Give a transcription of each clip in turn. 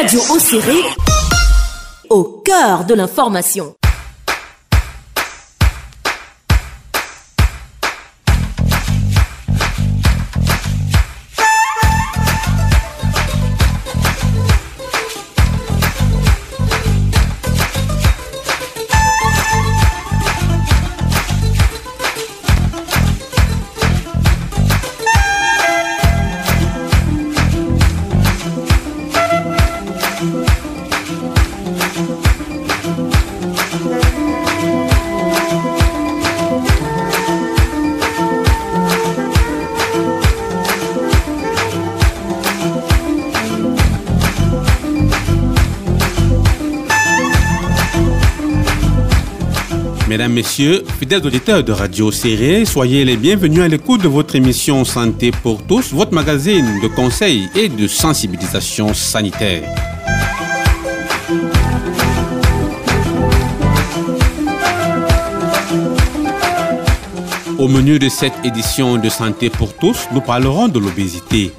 Radio Océré, au cœur de l'information. Messieurs, fidèles auditeurs de Radio Serré, soyez les bienvenus à l'écoute de votre émission Santé pour tous, votre magazine de conseils et de sensibilisation sanitaire. Au menu de cette édition de Santé pour tous, nous parlerons de l'obésité.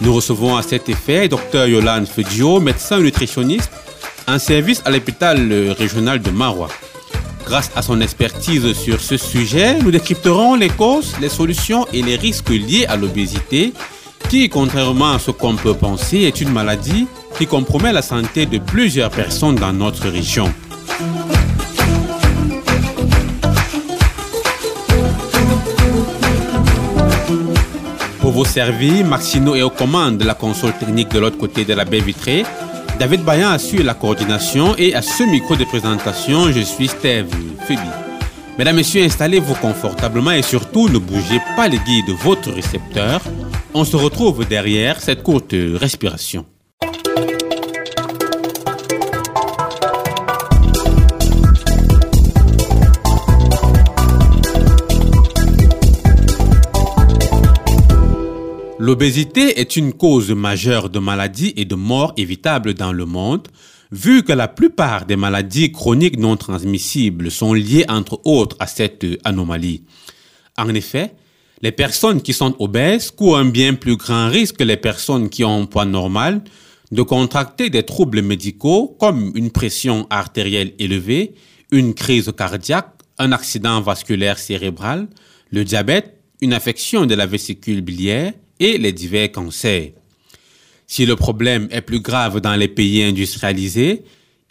Nous recevons à cet effet Dr Yolande Fedio, médecin nutritionniste, en service à l'hôpital régional de Marois. Grâce à son expertise sur ce sujet, nous décrypterons les causes, les solutions et les risques liés à l'obésité, qui, contrairement à ce qu'on peut penser, est une maladie qui compromet la santé de plusieurs personnes dans notre région. Pour vous servir, Maxino est aux commandes de la console technique de l'autre côté de la baie vitrée. David Bayan assure la coordination et à ce micro de présentation, je suis Steve Phoebe. Mesdames, Messieurs, installez-vous confortablement et surtout ne bougez pas les guides de votre récepteur. On se retrouve derrière cette courte respiration. L'obésité est une cause majeure de maladies et de morts évitables dans le monde, vu que la plupart des maladies chroniques non transmissibles sont liées entre autres à cette anomalie. En effet, les personnes qui sont obèses courent un bien plus grand risque que les personnes qui ont un poids normal de contracter des troubles médicaux comme une pression artérielle élevée, une crise cardiaque, un accident vasculaire cérébral, le diabète, une affection de la vésicule biliaire, et les divers cancers. Si le problème est plus grave dans les pays industrialisés,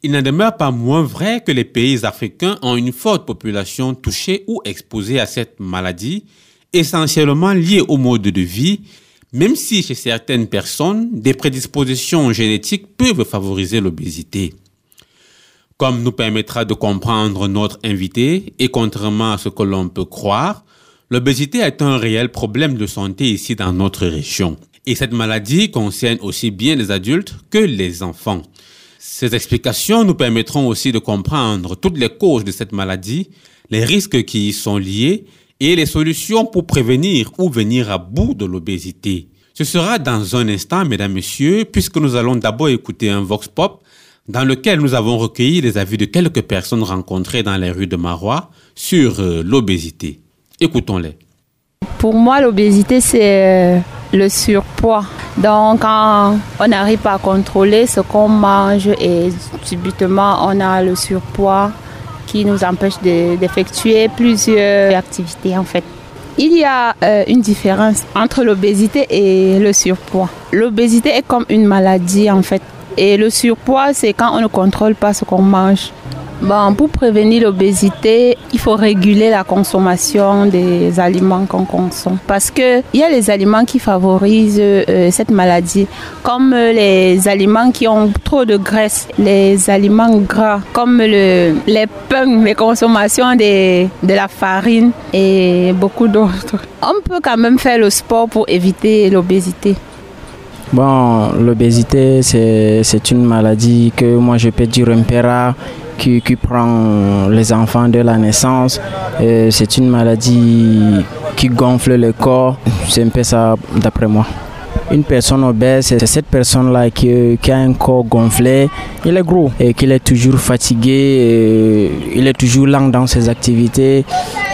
il n'en demeure pas moins vrai que les pays africains ont une forte population touchée ou exposée à cette maladie, essentiellement liée au mode de vie, même si chez certaines personnes, des prédispositions génétiques peuvent favoriser l'obésité. Comme nous permettra de comprendre notre invité, et contrairement à ce que l'on peut croire, L'obésité est un réel problème de santé ici dans notre région. Et cette maladie concerne aussi bien les adultes que les enfants. Ces explications nous permettront aussi de comprendre toutes les causes de cette maladie, les risques qui y sont liés et les solutions pour prévenir ou venir à bout de l'obésité. Ce sera dans un instant, mesdames, messieurs, puisque nous allons d'abord écouter un vox pop dans lequel nous avons recueilli les avis de quelques personnes rencontrées dans les rues de Marois sur euh, l'obésité. Écoutons-les. Pour moi, l'obésité, c'est euh, le surpoids. Donc, quand on n'arrive pas à contrôler ce qu'on mange et subitement on a le surpoids qui nous empêche d'effectuer plusieurs activités en fait. Il y a euh, une différence entre l'obésité et le surpoids. L'obésité est comme une maladie en fait. Et le surpoids, c'est quand on ne contrôle pas ce qu'on mange. Bon, pour prévenir l'obésité, il faut réguler la consommation des aliments qu'on consomme. Parce qu'il y a les aliments qui favorisent euh, cette maladie, comme les aliments qui ont trop de graisse, les aliments gras, comme le, les pains, les consommations de, de la farine et beaucoup d'autres. On peut quand même faire le sport pour éviter l'obésité. Bon, l'obésité, c'est une maladie que moi je peux dire un qui, prend les enfants de la naissance. C'est une maladie qui gonfle le corps. C'est un peu ça d'après moi. Une personne obèse, c'est cette personne-là qui, a un corps gonflé, il est gros et qu'il est toujours fatigué, il est toujours lent dans ses activités.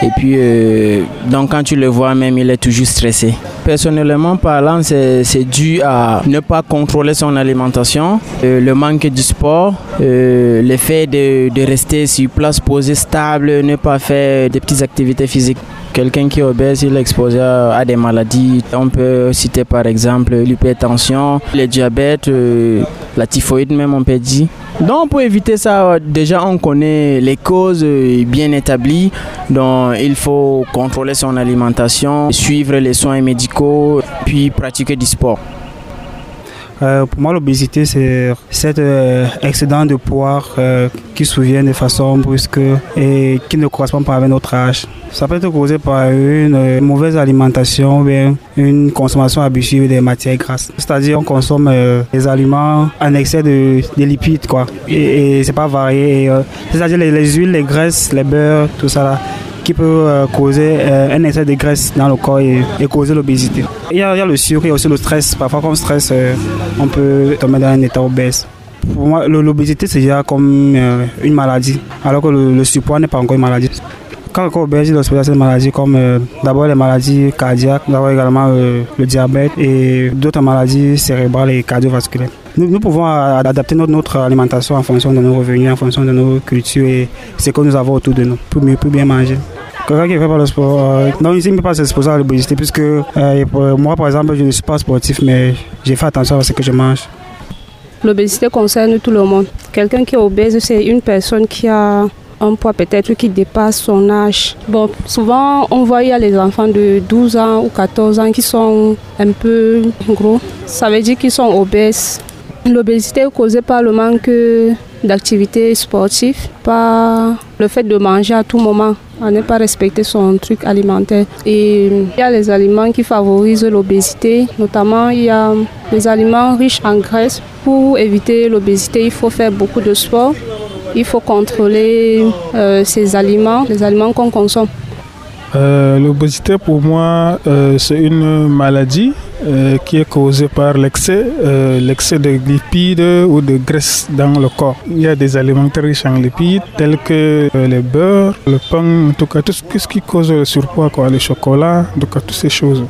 Et puis, euh, donc quand tu le vois même, il est toujours stressé. Personnellement parlant, c'est dû à ne pas contrôler son alimentation, euh, le manque du sport, euh, le fait de, de rester sur place posé stable, ne pas faire des petites activités physiques. Quelqu'un qui est obèse, il est exposé à, des maladies. On peut citer par exemple l'hypertension, le diabète, euh, la typhoïde même on peut dire. Donc pour éviter ça, déjà on connaît les causes bien établies. Donc il faut contrôler son alimentation, suivre les soins médicaux, puis pratiquer du sport. Euh, pour moi, l'obésité, c'est cet euh, excédent de poids euh, qui survient de façon brusque et qui ne correspond pas avec notre âge. Ça peut être causé par une mauvaise alimentation ou bien une consommation abusive des matières grasses. C'est-à-dire on consomme des aliments en excès de, lipides quoi. Et, et c'est pas varié. C'est-à-dire les, les, huiles, les graisses, les beurres, tout ça là qui peut euh, causer euh, un excès de graisse dans le corps et, causer l'obésité. Il, y a le sucre, il y a aussi le stress. Parfois, quand on stresse, euh, on peut tomber dans un état obèse. Pour moi, l'obésité, c'est déjà comme une maladie, alors que le, surpoids n'est pas encore une maladie quand le corps obèse, il doit se des maladies comme d'abord les maladies cardiaques, d'abord également le diabète et d'autres maladies cérébrales et cardiovasculaires. Nous, pouvons adapter notre, alimentation en fonction de nos revenus, en fonction de nos cultures et ce que nous avons autour de nous pour mieux, pour bien manger. Quelqu'un qui ne fait pas le sport, euh, non, il ne peut pas s'exposer à l'obésité, puisque euh, moi, par exemple, je ne suis pas sportif, mais j'ai fait attention à ce que je mange. L'obésité concerne tout le monde. Quelqu'un qui est obèse, c'est une personne qui a un poids peut-être qui dépasse son âge. Bon, souvent, on voit il y a les enfants de 12 ans ou 14 ans qui sont un peu gros. Ça veut dire qu'ils sont obèses. L'obésité est causée par le manque d'activité sportive, par le fait de manger à tout moment, à ne pas respecter son truc alimentaire. Et il y a les aliments qui favorisent l'obésité, notamment il y a les aliments riches en graisse. Pour éviter l'obésité, il faut faire beaucoup de sport. Il faut contrôler euh, ces aliments, les aliments qu'on consomme. Euh, l'obésité pour moi euh, c'est une maladie euh, qui est causée par l'excès l'excès de lipides ou de graisse dans le corps. Il y a des aliments très riches en lipides tels que les beurres, le pain, en tout cas tout ce qui cause le surpoids, quoi, le chocolat, en tout cas toutes ces choses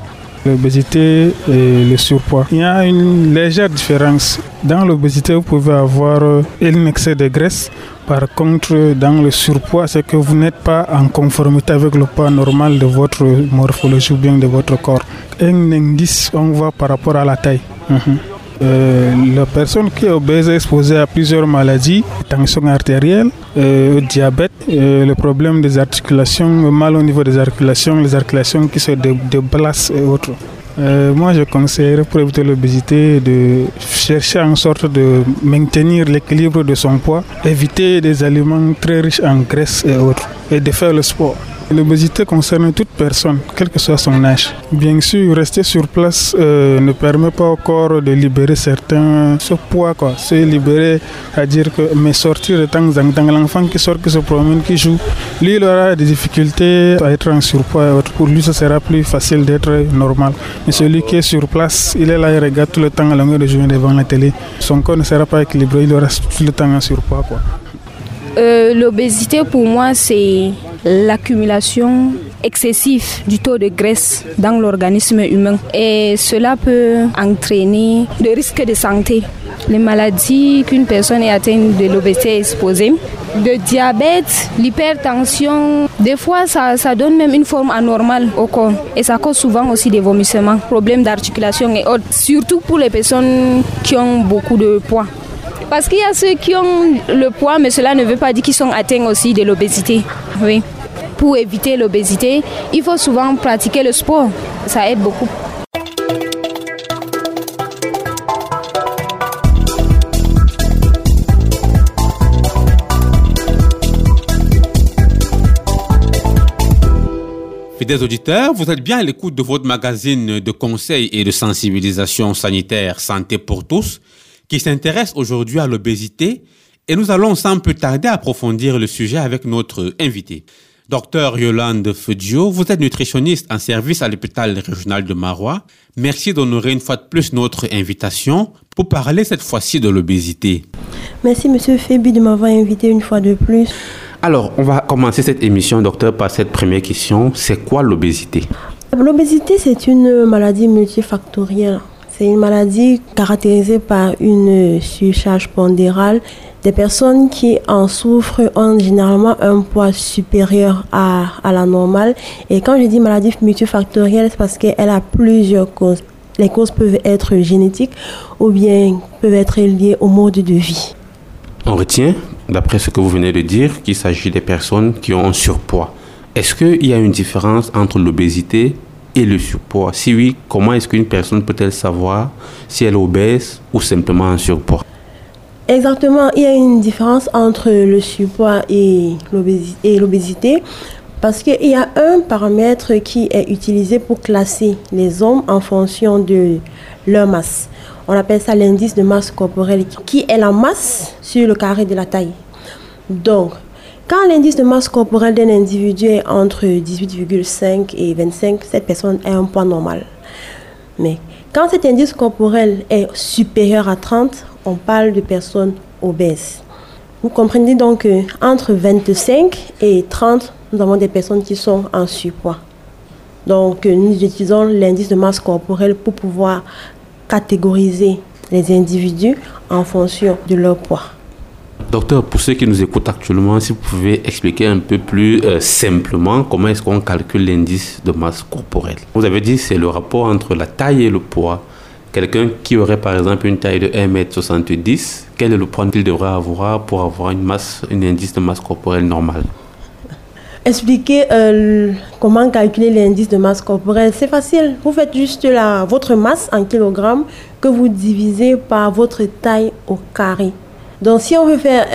l'obésité et le surpoids. Il y a une légère différence. Dans l'obésité, vous pouvez avoir un excès de graisse. Par contre, dans le surpoids, c'est que vous n'êtes pas en conformité avec le poids normal de votre morphologie ou bien de votre corps. Un indice, on voit par rapport à la taille. Mhm. Euh, la personne qui est obèse est exposée à plusieurs maladies, tension artérielle, euh, diabète, euh, le problème des articulations, mal au niveau des articulations, les articulations qui se déplacent et autres. Moi, je conseillerais pour éviter l'obésité de chercher en sorte de maintenir l'équilibre de son poids, éviter des aliments très riches en graisse et autres, et de faire le sport. L'obésité concerne toute personne, quel que soit son âge. Bien sûr, rester sur place euh, ne permet pas au corps de libérer certains ce poids, quoi. Se libérer, à dire que, mais sortir de temps en temps, l'enfant qui sort, qui se promène, qui joue, lui, il aura des difficultés à être en surpoids. Pour lui, ça sera plus facile d'être normal. Mais celui qui est sur place, il est là, il regarde tout le temps à longueur de journée devant la télé. Son corps ne sera pas équilibré, il aura tout le temps en surpoids, quoi. Euh, l'obésité, pour moi, c'est l'accumulation excessive du taux de graisse dans l'organisme humain. Et cela peut entraîner des risques de santé. Les maladies qu'une personne est atteinte de l'obésité exposée, le diabète, l'hypertension, des fois ça, ça, donne même une forme anormale au corps et ça cause souvent aussi des vomissements, problèmes d'articulation et autres, surtout pour les personnes qui ont beaucoup de poids. Parce qu'il y a ceux qui ont le poids, mais cela ne veut pas dire qu'ils sont atteints aussi de l'obésité. Oui. Pour éviter l'obésité, il faut souvent pratiquer le sport. Ça aide beaucoup. Fidèles auditeurs, vous êtes bien à l'écoute de votre magazine de conseils et de sensibilisation sanitaire Santé pour tous qui s'intéresse aujourd'hui à l'obésité et nous allons sans peu tarder approfondir le sujet avec notre invité. Docteur Yolande Fudio, vous êtes nutritionniste en service à l'hôpital régional de Marois. Merci d'honorer une fois de plus notre invitation pour parler cette fois-ci de l'obésité. Merci Monsieur Fébi de m'avoir invité une fois de plus. Alors, on va commencer cette émission, docteur, par cette première question. C'est quoi l'obésité? L'obésité, c'est une maladie multifactorielle. C'est une maladie caractérisée par une surcharge pondérale. Des personnes qui en souffrent ont généralement un poids supérieur à, à la normale. Et quand je dis maladie multifactorielle, c'est parce qu'elle a plusieurs causes. Les causes peuvent être génétiques ou bien peuvent être liées au mode de vie. On retient, d'après ce que vous venez de dire, qu'il s'agit des personnes qui ont un surpoids. Est-ce qu'il y a une différence entre l'obésité et le surpoids Si oui, comment est-ce qu'une personne peut-elle savoir si elle est obèse ou simplement en surpoids? Exactement, il y a une différence entre le surpoids et l'obésité parce qu'il y a un paramètre qui est utilisé pour classer les hommes en fonction de leur masse. On appelle ça l'indice de masse corporelle, qui est la masse sur le carré de la taille. Donc, quand l'indice de masse corporelle d'un individu est entre 18,5 et 25, cette personne a un poids normal. Mais quand cet indice corporel est supérieur à 30, on parle de personnes obèses. Vous comprenez donc qu'entre 25 et 30, nous avons des personnes qui sont en surpoids. Donc, nous utilisons l'indice de masse corporelle pour pouvoir catégoriser les individus en fonction de leur poids. Docteur, pour ceux qui nous écoutent actuellement, si vous pouvez expliquer un peu plus euh, simplement comment est-ce qu'on calcule l'indice de masse corporelle. Vous avez dit c'est le rapport entre la taille et le poids. Quelqu'un qui aurait par exemple une taille de 1m70, quel est le poids qu'il devrait avoir pour avoir une masse, un indice de masse corporelle normal Expliquer euh, comment calculer l'indice de masse corporelle, c'est facile. Vous faites juste la, votre masse en kilogrammes que vous divisez par votre taille au carré. Donc si on veut faire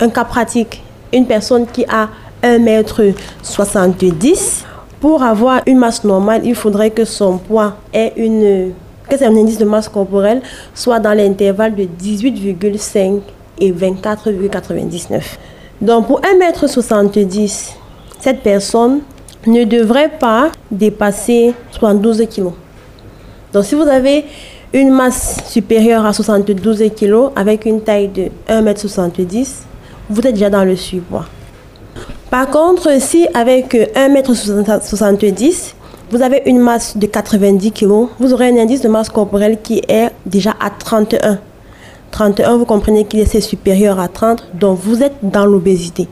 un, cas pratique, une personne qui a 1m70, pour avoir une masse normale, il faudrait que son poids ait une que son indice de masse corporelle soit dans l'intervalle de 18,5 et 24,99. Donc pour 1m70, cette personne ne devrait pas dépasser 72 kg. Donc si vous avez une masse supérieure à 72 kg avec une taille de 1m70, vous êtes déjà dans le surpoids. Par contre, si avec 1m70, vous avez une masse de 90 kg, vous aurez un indice de masse corporelle qui est déjà à 31. 31, vous comprenez qu'il est supérieur à 30, donc vous êtes dans l'obésité.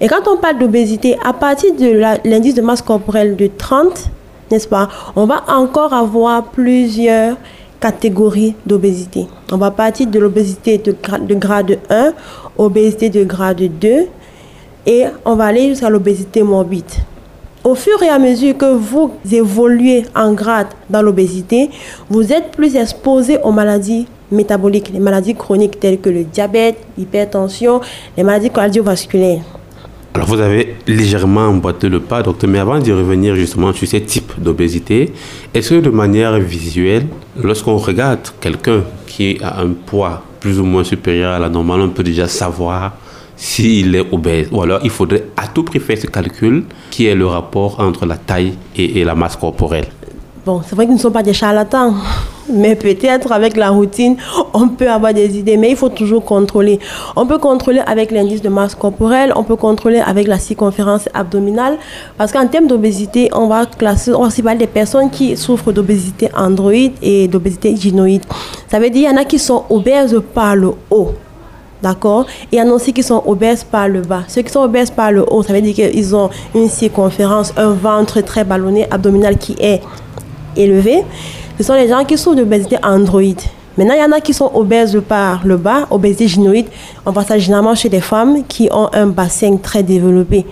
Et quand on parle d'obésité, à partir de l'indice de masse corporelle de 30, n'est-ce pas, on va encore avoir plusieurs catégories d'obésité. On va partir de l'obésité de, de, grade 1, obésité de grade 2, et on va aller jusqu'à l'obésité morbide. Au fur et à mesure que vous évoluez en grade dans l'obésité, vous êtes plus exposé aux maladies métaboliques, les maladies chroniques telles que le diabète, l'hypertension, les maladies cardiovasculaires. Alors vous avez légèrement emboîté le pas, docteur, mais avant de revenir justement sur ces types d'obésité, est-ce que de manière visuelle, lorsqu'on regarde quelqu'un qui a un poids plus ou moins supérieur à la normale, on peut déjà savoir s'il est obèse? Ou alors il faudrait à tout prix faire ce calcul qui est le rapport entre la taille et, et la masse corporelle. Bon, c'est vrai qu'ils ne sont pas des charlatans, mais peut-être avec la routine, on peut avoir des idées, mais il faut toujours contrôler. On peut contrôler avec l'indice de masse corporelle, on peut contrôler avec la circonférence abdominale, parce qu'en termes d'obésité, on va classer, on va des personnes qui souffrent d'obésité androïde et d'obésité gynoïde. Ça veut dire qu'il y en a qui sont obèses par le haut. D'accord? Et il y en a aussi qui sont obèses par le bas. Ceux qui sont obèses par le haut, ça veut dire qu'ils ont une circonférence, un ventre très ballonné, abdominal qui est élevé, ce sont les gens qui souffrent d'obésité androïde. Maintenant, il y en a qui sont obèses par le bas, obésité gynoïde. On voit ça généralement chez des femmes qui ont un bassin très développé.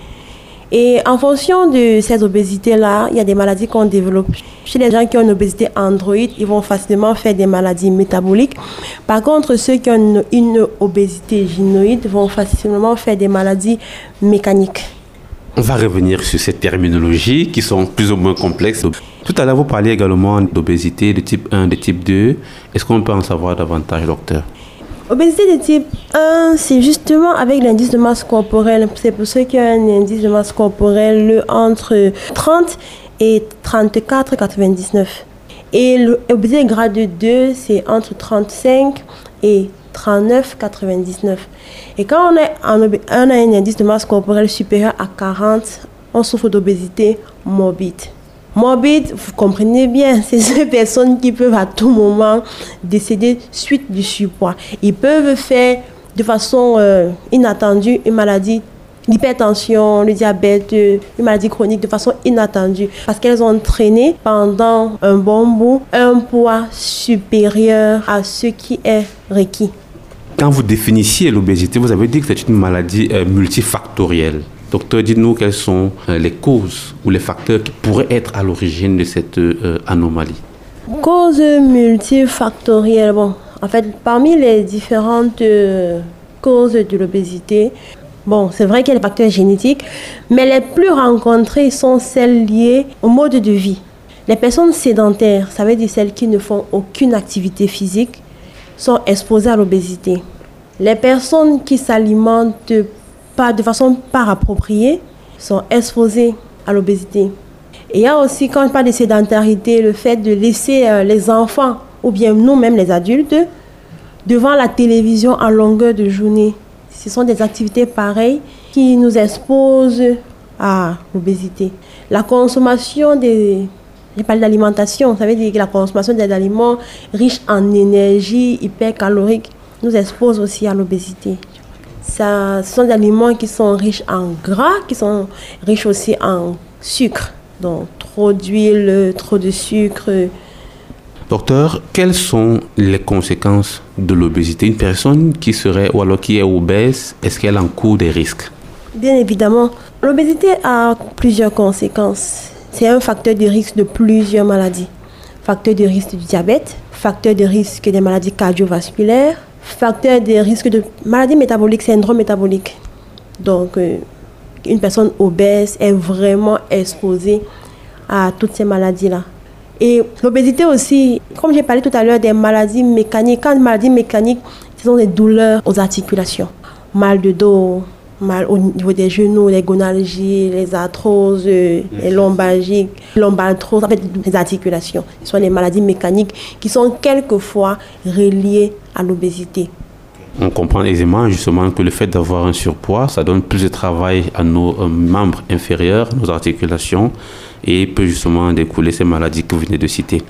Et en fonction de ces obésités-là, il y a des maladies qu'on développe. Chez les gens qui ont une obésité androïde, ils vont facilement faire des maladies métaboliques. Par contre, ceux qui ont une, une obésité gynoïde vont facilement faire des maladies mécaniques. On va revenir sur ces terminologies qui sont plus ou moins complexes. Tout à l'heure, vous parliez également d'obésité de type 1, de type 2. Est-ce qu'on peut en savoir davantage, docteur? Obésité de type 1, c'est justement avec l'indice de masse corporelle. C'est pour ceux qui ont un indice de masse corporelle entre 30 et 34,99. Et l'obésité grade 2, c'est entre 35 et 39,99. Et quand on, est on a un indice de masse corporelle supérieur à 40, on souffre d'obésité morbide. Morbide, vous comprenez bien, c'est ces personnes qui peuvent à tout moment décéder suite du surpoids. Ils peuvent faire de façon euh, inattendue une maladie, l'hypertension, le diabète, une maladie chronique de façon inattendue parce qu'elles ont entraîné pendant un bon bout un poids supérieur à ce qui est requis. Quand vous définissiez l'obésité, vous avez dit que c'est une maladie euh, multifactorielle. Docteur, dites-nous quelles sont euh, les causes ou les facteurs qui pourraient être à l'origine de cette euh, anomalie. Causes multifactorielles. Bon, en fait, parmi les différentes euh, causes de l'obésité, bon, c'est vrai qu'il y a les facteurs génétiques, mais les plus rencontrés sont celles liées au mode de vie. Les personnes sédentaires, ça veut dire celles qui ne font aucune activité physique, sont exposées à l'obésité. Les personnes qui s'alimentent de façon pas appropriée sont exposés à l'obésité. Et il y a aussi, quand je parle de sédentarité, le fait de laisser euh, les enfants, ou bien nous-mêmes les adultes, devant la télévision en longueur de journée. Ce sont des activités pareilles qui nous exposent à l'obésité. La consommation des... Je parle d'alimentation, ça veut dire que la consommation des aliments riches en énergie hypercalorique nous expose aussi à l'obésité ce sont des aliments qui sont riches en gras, qui sont riches aussi en sucre. Donc, trop d'huile, trop de sucre. Docteur, quelles sont les conséquences de l'obésité? Une personne qui serait ou alors qui est obèse, est-ce qu'elle encourt des risques? Bien évidemment, l'obésité a plusieurs conséquences. C'est un facteur de risque de plusieurs maladies. Facteur de risque du diabète, facteur de risque des maladies cardiovasculaires, facteur de risque de maladie métabolique, syndrome métabolique. Donc, euh, une personne obèse est vraiment exposée à toutes ces maladies-là. Et l'obésité aussi, comme j'ai parlé tout à l'heure des maladies mécaniques, quand maladies mécaniques, ce sont des douleurs aux articulations. Mal de dos, mal au niveau des genoux, les gonalgies, les arthroses, euh, les lombalgiques, lombaltroses, en fait, les articulations. Ce sont les maladies mécaniques qui sont quelquefois reliées à l'obésité. On comprend aisément justement que le fait d'avoir un surpoids, ça donne plus de travail à nos euh, membres inférieurs, nos articulations, et peut justement découler ces maladies que vous venez de citer.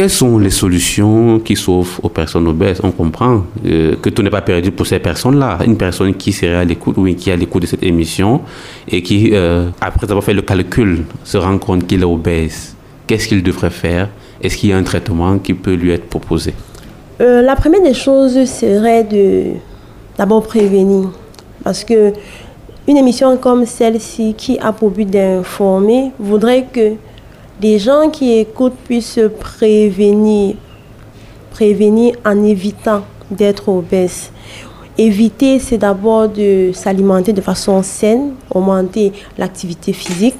Quelles sont les solutions qui sauvent aux personnes obèses On comprend euh, que tout n'est pas perdu pour ces personnes-là. Une personne qui serait à l'écoute ou qui à l'écoute de cette émission et qui, euh, après avoir fait le calcul, se rend compte qu'il est obèse, qu'est-ce qu'il devrait faire? Est-ce qu'il y a un traitement qui peut lui être proposé? Euh, La première des choses serait de d'abord prévenir. Parce que une émission comme celle-ci, qui a pour but d'informer, voudrait que des gens qui écoutent puissent se prévenir, en évitant d'être obèses. Éviter, c'est d'abord de s'alimenter de façon saine, augmenter l'activité physique.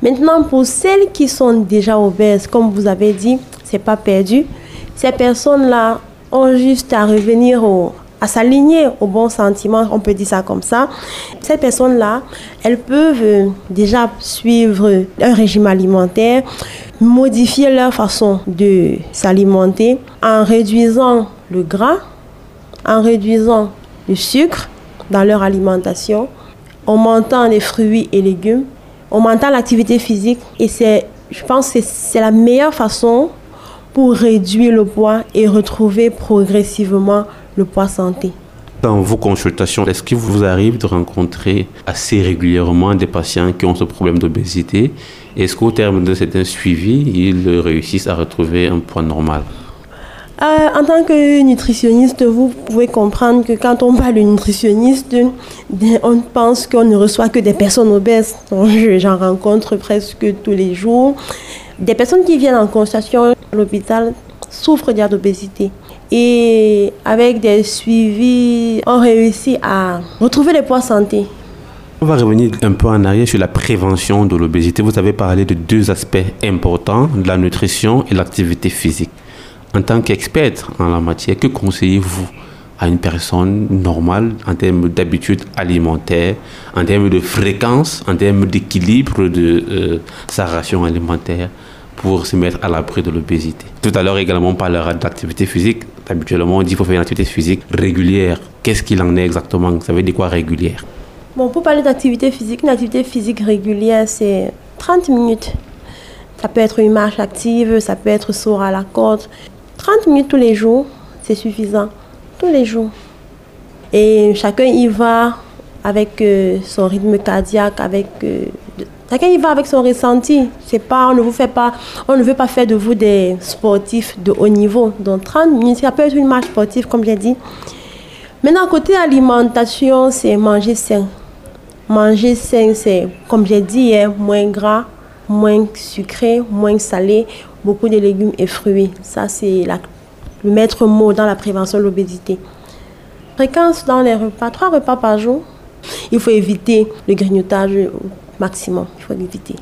Maintenant, pour celles qui sont déjà obèses, comme vous avez dit, c'est pas perdu. Ces personnes-là ont juste à revenir au, à s'aligner au bon sentiment, on peut dire ça comme ça. Ces personnes-là, elles peuvent euh, déjà suivre un régime alimentaire, modifier leur façon de s'alimenter en réduisant le gras, en réduisant le sucre dans leur alimentation, augmentant les fruits et légumes, augmentant l'activité physique. Et c'est, je pense que c'est la meilleure façon pour réduire le poids et retrouver progressivement le poids santé. Dans vos consultations, est-ce qu'il vous arrive de rencontrer assez régulièrement des patients qui ont ce problème d'obésité? Est-ce qu'au terme de cet suivi, ils réussissent à retrouver un poids normal? Euh, en tant que nutritionniste, vous pouvez comprendre que quand on parle de nutritionniste, on pense qu'on ne reçoit que des personnes obèses. J'en rencontre presque tous les jours. Des personnes qui viennent en consultation à l'hôpital souffrent d'obésité et avec des suivis, on réussit à retrouver les poids santé. On va revenir un peu en arrière sur la prévention de l'obésité. Vous avez parlé de deux aspects importants, la nutrition et l'activité physique. En tant qu'expert en la matière, que conseillez-vous à une personne normale en termes d'habitude alimentaire, en termes de fréquence, en termes d'équilibre de euh, sa ration alimentaire? Pour se mettre à l'abri de l'obésité. Tout à l'heure également, on parlera d'activité physique. Habituellement, on dit qu'il faut faire une activité physique régulière. Qu'est-ce qu'il en est exactement? Ça veut dire quoi régulière? Bon, pour parler d'activité physique, une activité physique régulière, c'est 30 minutes. Ça peut être une marche active, ça peut être saut à la corde. 30 minutes tous les jours, c'est suffisant. Tous les jours. Et chacun y va avec euh, son rythme cardiaque, avec euh, Chacun y va avec son ressenti. C'est pas, on ne vous fait pas, on ne veut pas faire de vous des sportifs de haut niveau. Donc 30 minutes, ça peut être une marche sportive, comme j'ai dit. Maintenant, côté alimentation, c'est manger sain. Manger sain, c'est, comme j'ai dit, moins gras, moins sucré, moins salé, beaucoup de légumes et fruits. Ça, c'est le maître mot dans la prévention de l'obésité. Fréquence dans les repas, trois repas par jour. Il faut éviter le grignotage maximum. Il faut l'éviter.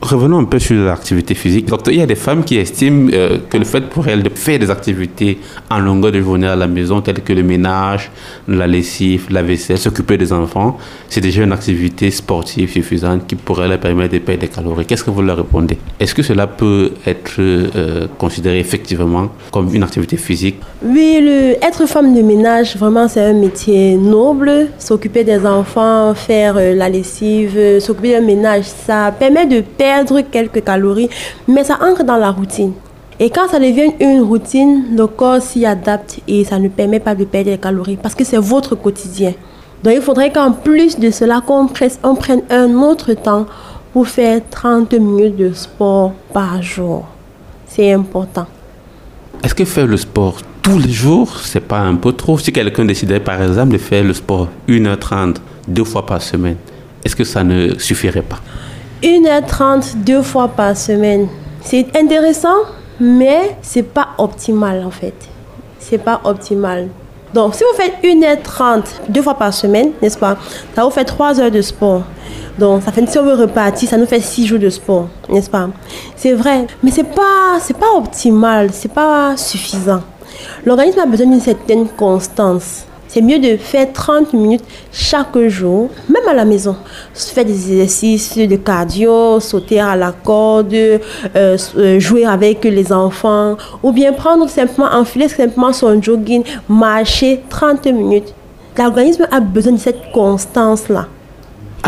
Revenons un peu sur l'activité physique. Docteur, il y a des femmes qui estiment euh, que le fait pour elles de faire des activités en longueur de journée à la maison, telles que le ménage, la lessive, la vaisselle, s'occuper des enfants, c'est déjà une activité sportive suffisante qui pourrait leur permettre de perdre des calories. Qu'est-ce que vous leur répondez? Est-ce que cela peut être euh, considéré effectivement comme une activité physique? Oui, être femme de ménage, vraiment, c'est un métier noble. S'occuper des enfants, faire euh, la lessive, s'occuper du ménage, ça permet de perdre perdre quelques calories, mais ça entre dans la routine. Et quand ça devient une routine, le corps s'y adapte et ça ne permet pas de perdre des calories parce que c'est votre quotidien. Donc il faudrait qu'en plus de cela, qu'on on prenne un autre temps pour faire 30 minutes de sport par jour. C'est important. Est-ce que faire le sport tous les jours, c'est pas un peu trop? Si quelqu'un décidait par exemple de faire le sport 1h30 deux fois par semaine, est-ce que ça ne suffirait pas? 1h30 deux fois par semaine. C'est intéressant, mais c'est pas optimal en fait. C'est pas optimal. Donc, si vous faites 1h30 deux fois par semaine, n'est-ce pas Ça vous fait 3 heures de sport. Donc, ça fait, si on veut repartir, ça nous fait 6 jours de sport, n'est-ce pas? C'est vrai, mais c'est pas, c'est pas optimal, c'est pas suffisant. L'organisme a besoin d'une certaine constance. C'est mieux de faire 30 minutes chaque jour, même à la maison. Faire des exercices de cardio, sauter à la corde, euh, euh, jouer avec les enfants, ou bien prendre simplement, enfiler simplement son jogging, marcher 30 minutes. L'organisme a besoin de cette constance-là.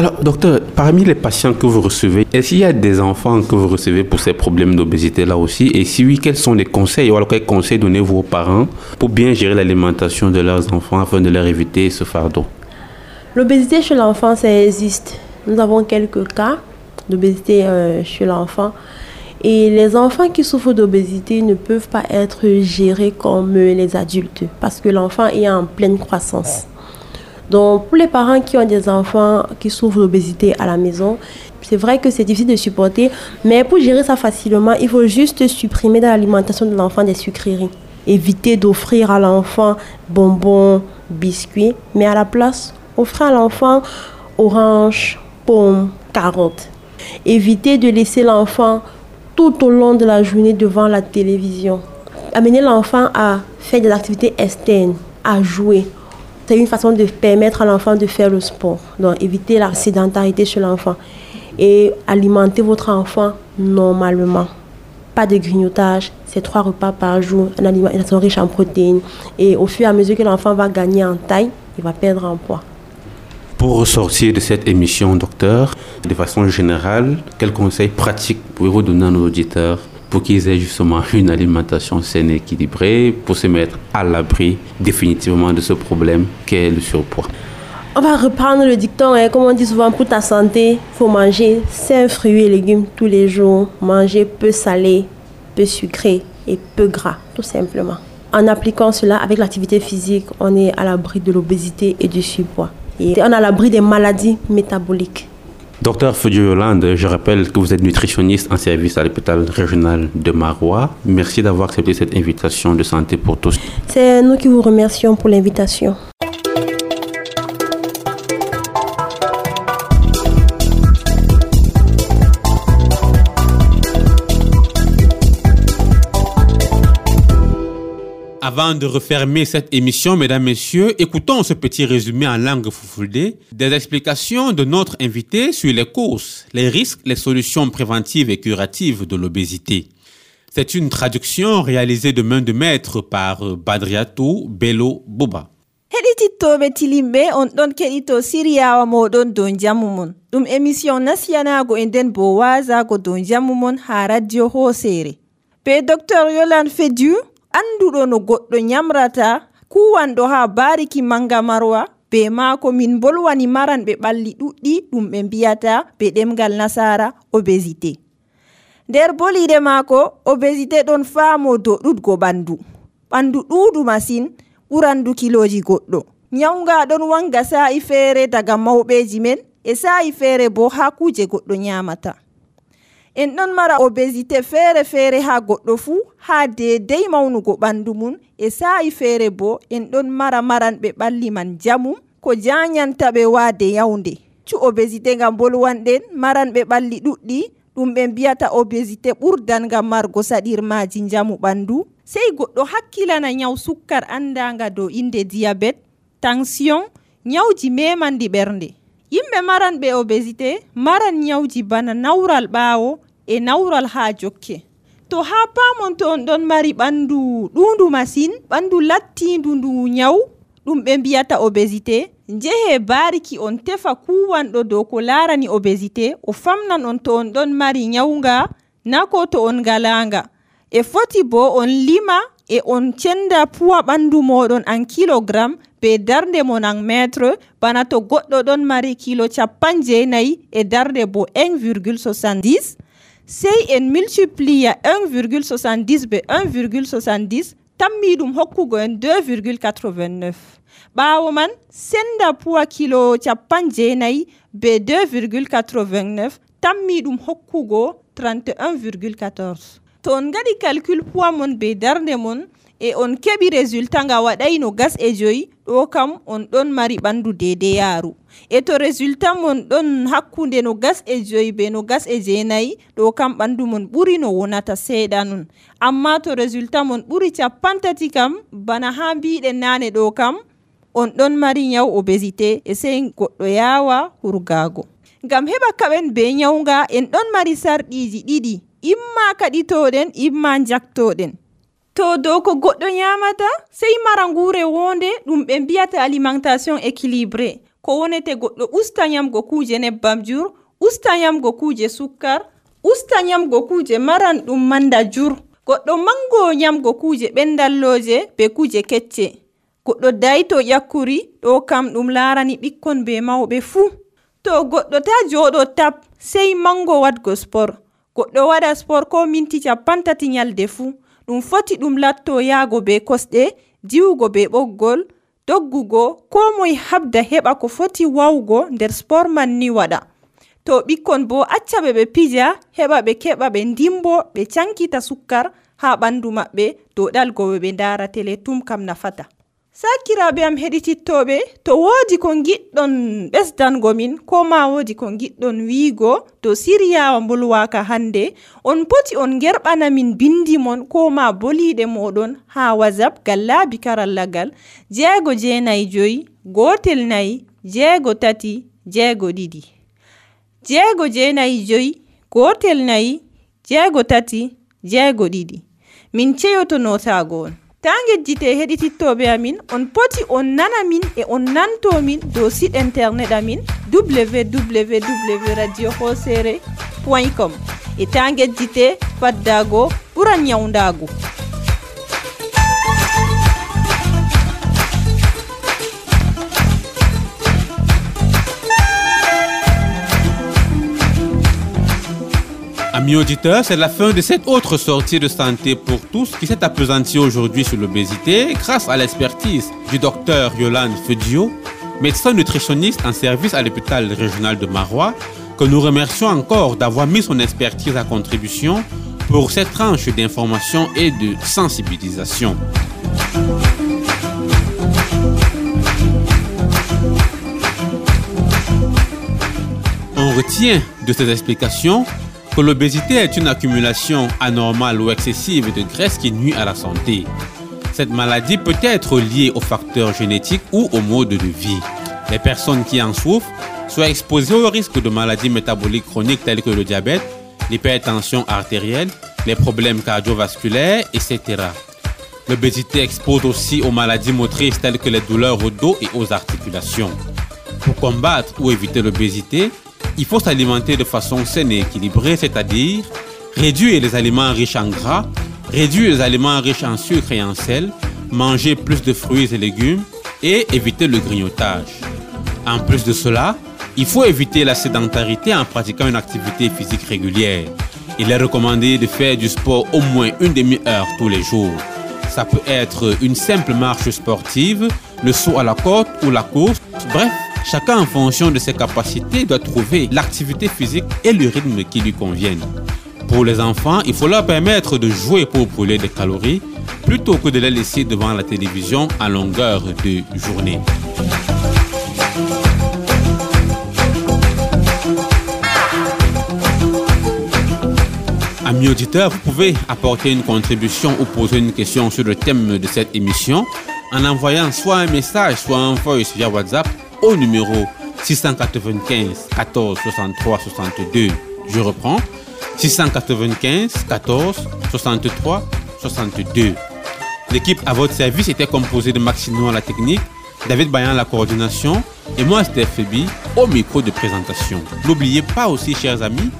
Alors, docteur, parmi les patients que vous recevez, est-ce qu'il y a des enfants que vous recevez pour ces problèmes d'obésité là aussi? Et si oui, quels sont les conseils ou alors quels conseils donnez-vous aux parents pour bien gérer l'alimentation de leurs enfants afin de leur éviter ce fardeau? L'obésité chez l'enfant, ça existe. Nous avons quelques cas d'obésité euh, chez l'enfant. Et les enfants qui souffrent d'obésité ne peuvent pas être gérés comme les adultes parce que l'enfant est en pleine croissance. Donc, pour les parents qui ont des enfants qui souffrent d'obésité à la maison, c'est vrai que c'est difficile de supporter, mais pour gérer ça facilement, il faut juste supprimer dans l'alimentation de l'enfant des sucreries. Éviter d'offrir à l'enfant bonbons, biscuits, mais à la place, offrir à l'enfant orange, pommes, carottes. Éviter de laisser l'enfant tout au long de la journée devant la télévision. Amener l'enfant à faire des activités externes, à jouer, c'est une façon de permettre à l'enfant de faire le sport. Donc, éviter la sédentarité chez l'enfant. Et alimenter votre enfant normalement. Pas de grignotage, c'est trois repas par jour, une alimentation riche en protéines. Et au fur et à mesure que l'enfant va gagner en taille, il va perdre en poids. Pour ressortir de cette émission, docteur, de façon générale, quels conseils pratiques pouvez-vous donner à nos auditeurs pour qu'ils aient justement une alimentation saine et équilibrée, pour se mettre à l'abri définitivement de ce problème qu'est le surpoids. On va reprendre le dicton, hein, comme on dit souvent, pour ta santé, faut manger 5 fruits et légumes tous les jours, manger peu salé, peu sucré et peu gras, tout simplement. En appliquant cela avec l'activité physique, on est à l'abri de l'obésité et du surpoids. Et on est à l'abri des maladies métaboliques. Docteur Fudio Yolande, je rappelle que vous êtes nutritionniste en service à l'hôpital régional de Marois. Merci d'avoir accepté cette invitation de santé pour tous. C'est nous qui vous remercions pour l'invitation. Avant de refermer cette émission, mesdames, messieurs, écoutons ce petit résumé en langue foufoudée des explications de notre invité sur les causes, les risques, les solutions préventives et curatives de l'obésité. C'est une traduction réalisée de main de maître par Badriatou Bello Boba. anduɗo no goɗɗo nyamrata kuwanɗo ha bariki manga marwa be maako min bolwani maranɓe ɓalli ɗuɗɗi ɗum ɓe mbiyata be ɗemgal nasara obésité. Nder boliɗe maako obésité ɗon faamo dow ɗuɗgo ɓandu. Ɓandu ɗuuɗu masin ɓurandu kiloji goɗɗo. Nyawga ɗon wanga sa'i feere daga mawɓeji men e sa'i feere bo ha kuje goɗɗo nyamata. en ɗon mara obésité feere feere ha goɗɗo fuu ha dedey mawnugo ɓandu mum e sa'i feere bo en ɗon mara maranɓe ɓalli man jamum ko jayanta ɓe waade yawnde cu obésité ngam bolwanɗen maranɓe ɓalli ɗuɗɗi ɗum ɓe mbiyata obésité ɓurdan ngam margo saɗirmaji njamu ɓandu. Sey goɗɗo hakkilana nyaw sukkar andanga dow inde diyabet tension nyawji memandi ɓernde. Yimɓe maranɓe obésité maran nyawji bana nawral ɓaawo e nawral ha jokke. To ha pamon to on ɗon mari ɓandu ɗundu masin ɓandu lattindu ndu nyawu ɗum ɓe mbiyata obésité. Njehe bariki on tefa kuwanɗo dow ko larani obésité o famnan on to on ɗon mari nyawga na ko to on ngalanga. E foti bo on lima e on cenda puwa ɓandu moɗon an kilogram be darde mon an métre bana to goɗɗo ɗon mari kilo capan jeenayi e darde bo 1,70 sey en multiplia 1,70 be 1,70 tammi ɗum hokkugo en 2,89 ɓaawo man senda puwa kilo capan jeenayi be 2,89 tammi ɗum hokkugo 31,14 to on gaɗi calcul puwa mon be darde mon e on keɓi résultat nga waɗayno gas e joyi ɗo kam on ɗon mari ɓandu dedeyaru e to résultat mon ɗon hakkunde no gas e joyi be no gas e jeenayi ɗo kam ɓandu mon ɓuri no wonata seeɗa nun. Amma to résultat mon ɓuri capantati kam bana ha mbiɗen nane ɗo kam on ɗon mari nyawu obésité e sey goɗɗo yawa hurgago ngam heɓa kaɓen be nyawga en ɗon mari sarɗiji ɗiɗi imma kaɗitoɗen imma jaktoɗen to dow ko goɗɗo nyamata sey mara ngure wonde ɗum ɓe mbiyata alimentation équilibré ko wonete goɗɗo usta nyamgo kuje nebbam jur usta nyamgo kuje sukkar usta nyamgo kuje maran ɗum manda jur. Goɗɗo mango nyamgo kuje ɓendalloje be kuje kecce. Goɗɗo dayto ƴakkuri ɗo kam ɗum larani ɓikkon be mawɓe fuu. To goɗɗo ta joɗo tap sey mango wadgo sport. Goɗɗo waɗa sport ko minti capantati nyalde fuu. ɗum foti ɗum latto yahgo be kosɗe diwugo be ɓoggol doggugo ko moye habda heɓa ko foti wawugo nder sport man ni waɗa. To ɓikkon bo acca ɓe ɓe pija heɓa ɓe keɓa ɓe ndimbo ɓe cankita sukkar ha ɓandu maɓɓe dow ɗalgo ɓe ɓe ndara tele tum kam nafata. sakiraɓe am heɗitittoɓe to woodi ko giɗɗon ɓesdango min ko ma woodi ko giɗɗon wiigo dow siriyawa mbolwaka hannde on poti on gerɓanamin bindimon ko ma boliɗe moɗon ha wasap gal laabi karallagal jeego jeenayi joyi gotel nayi jeego tati jeego ɗiɗi. Jeego jeenayi joyi gotel nayi jeego tati jeego ɗiɗi. Min ceyoto notago on. ta gejjite heɗitittoɓe amin. On poti on nana min e on nantomin dow site internet amin www radio hosere point com. E ta gejjite faddago ɓuran yawdago Amis auditeurs, c'est la fin de cette autre sortie de santé pour tous qui s'est appesantie aujourd'hui sur l'obésité grâce à l'expertise du docteur Yolande Fedio, médecin nutritionniste en service à l'hôpital régional de Marois, que nous remercions encore d'avoir mis son expertise à contribution pour cette tranche d'information et de sensibilisation. On retient de ces explications que l'obésité est une accumulation anormale ou excessive de graisse qui nuit à la santé. Cette maladie peut être liée aux facteurs génétiques ou au mode de vie. Les personnes qui en souffrent soient exposées au risque de maladies métaboliques chroniques telles que le diabète, l'hypertension artérielle, les problèmes cardiovasculaires, etc. L'obésité expose aussi aux maladies motrices telles que les douleurs au dos et aux articulations. Pour combattre ou éviter l'obésité, il faut s'alimenter de façon saine et équilibrée, c'est-à-dire réduire les aliments riches en gras, réduire les aliments riches en sucre et en sel, manger plus de fruits et légumes et éviter le grignotage. En plus de cela, il faut éviter la sédentarité en pratiquant une activité physique régulière. Il est recommandé de faire du sport au moins une demi-heure tous les jours. Ça peut être une simple marche sportive, le saut à la corde ou la course. Bref, chacun en fonction de ses capacités doit trouver l'activité physique et le rythme qui lui conviennent. Pour les enfants, il faut leur permettre de jouer pour brûler des calories plutôt que de les laisser devant la télévision à longueur de journée. Amis auditeurs, vous pouvez apporter une contribution ou poser une question sur le thème de cette émission en envoyant soit un message, soit un voice via WhatsApp au numéro 695 14 63 62. Je reprends 695 14 63 62. L'équipe à votre service était composée de Maxino à la technique, David Bayan à la coordination et moi Steph au micro de présentation. N'oubliez pas aussi, chers amis,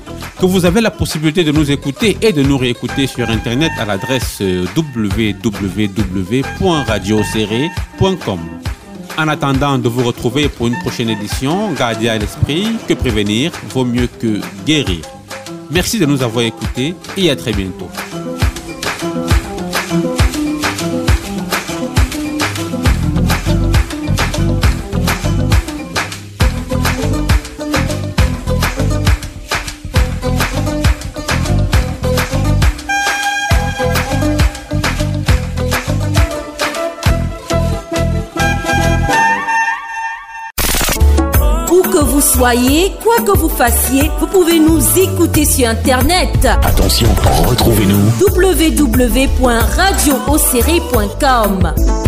que vous avez la possibilité de nous écouter et de nous réécouter sur internet à l'adresse euh, www.radioserré.com. En attendant de vous retrouver pour une prochaine édition, gardez à l'esprit que prévenir vaut mieux que guérir. Merci de nous avoir écoutés et à très bientôt. Soyez, quoi que vous fassiez, vous pouvez nous écouter sur Internet. Attention, retrouvez-nous www.radioocéré.com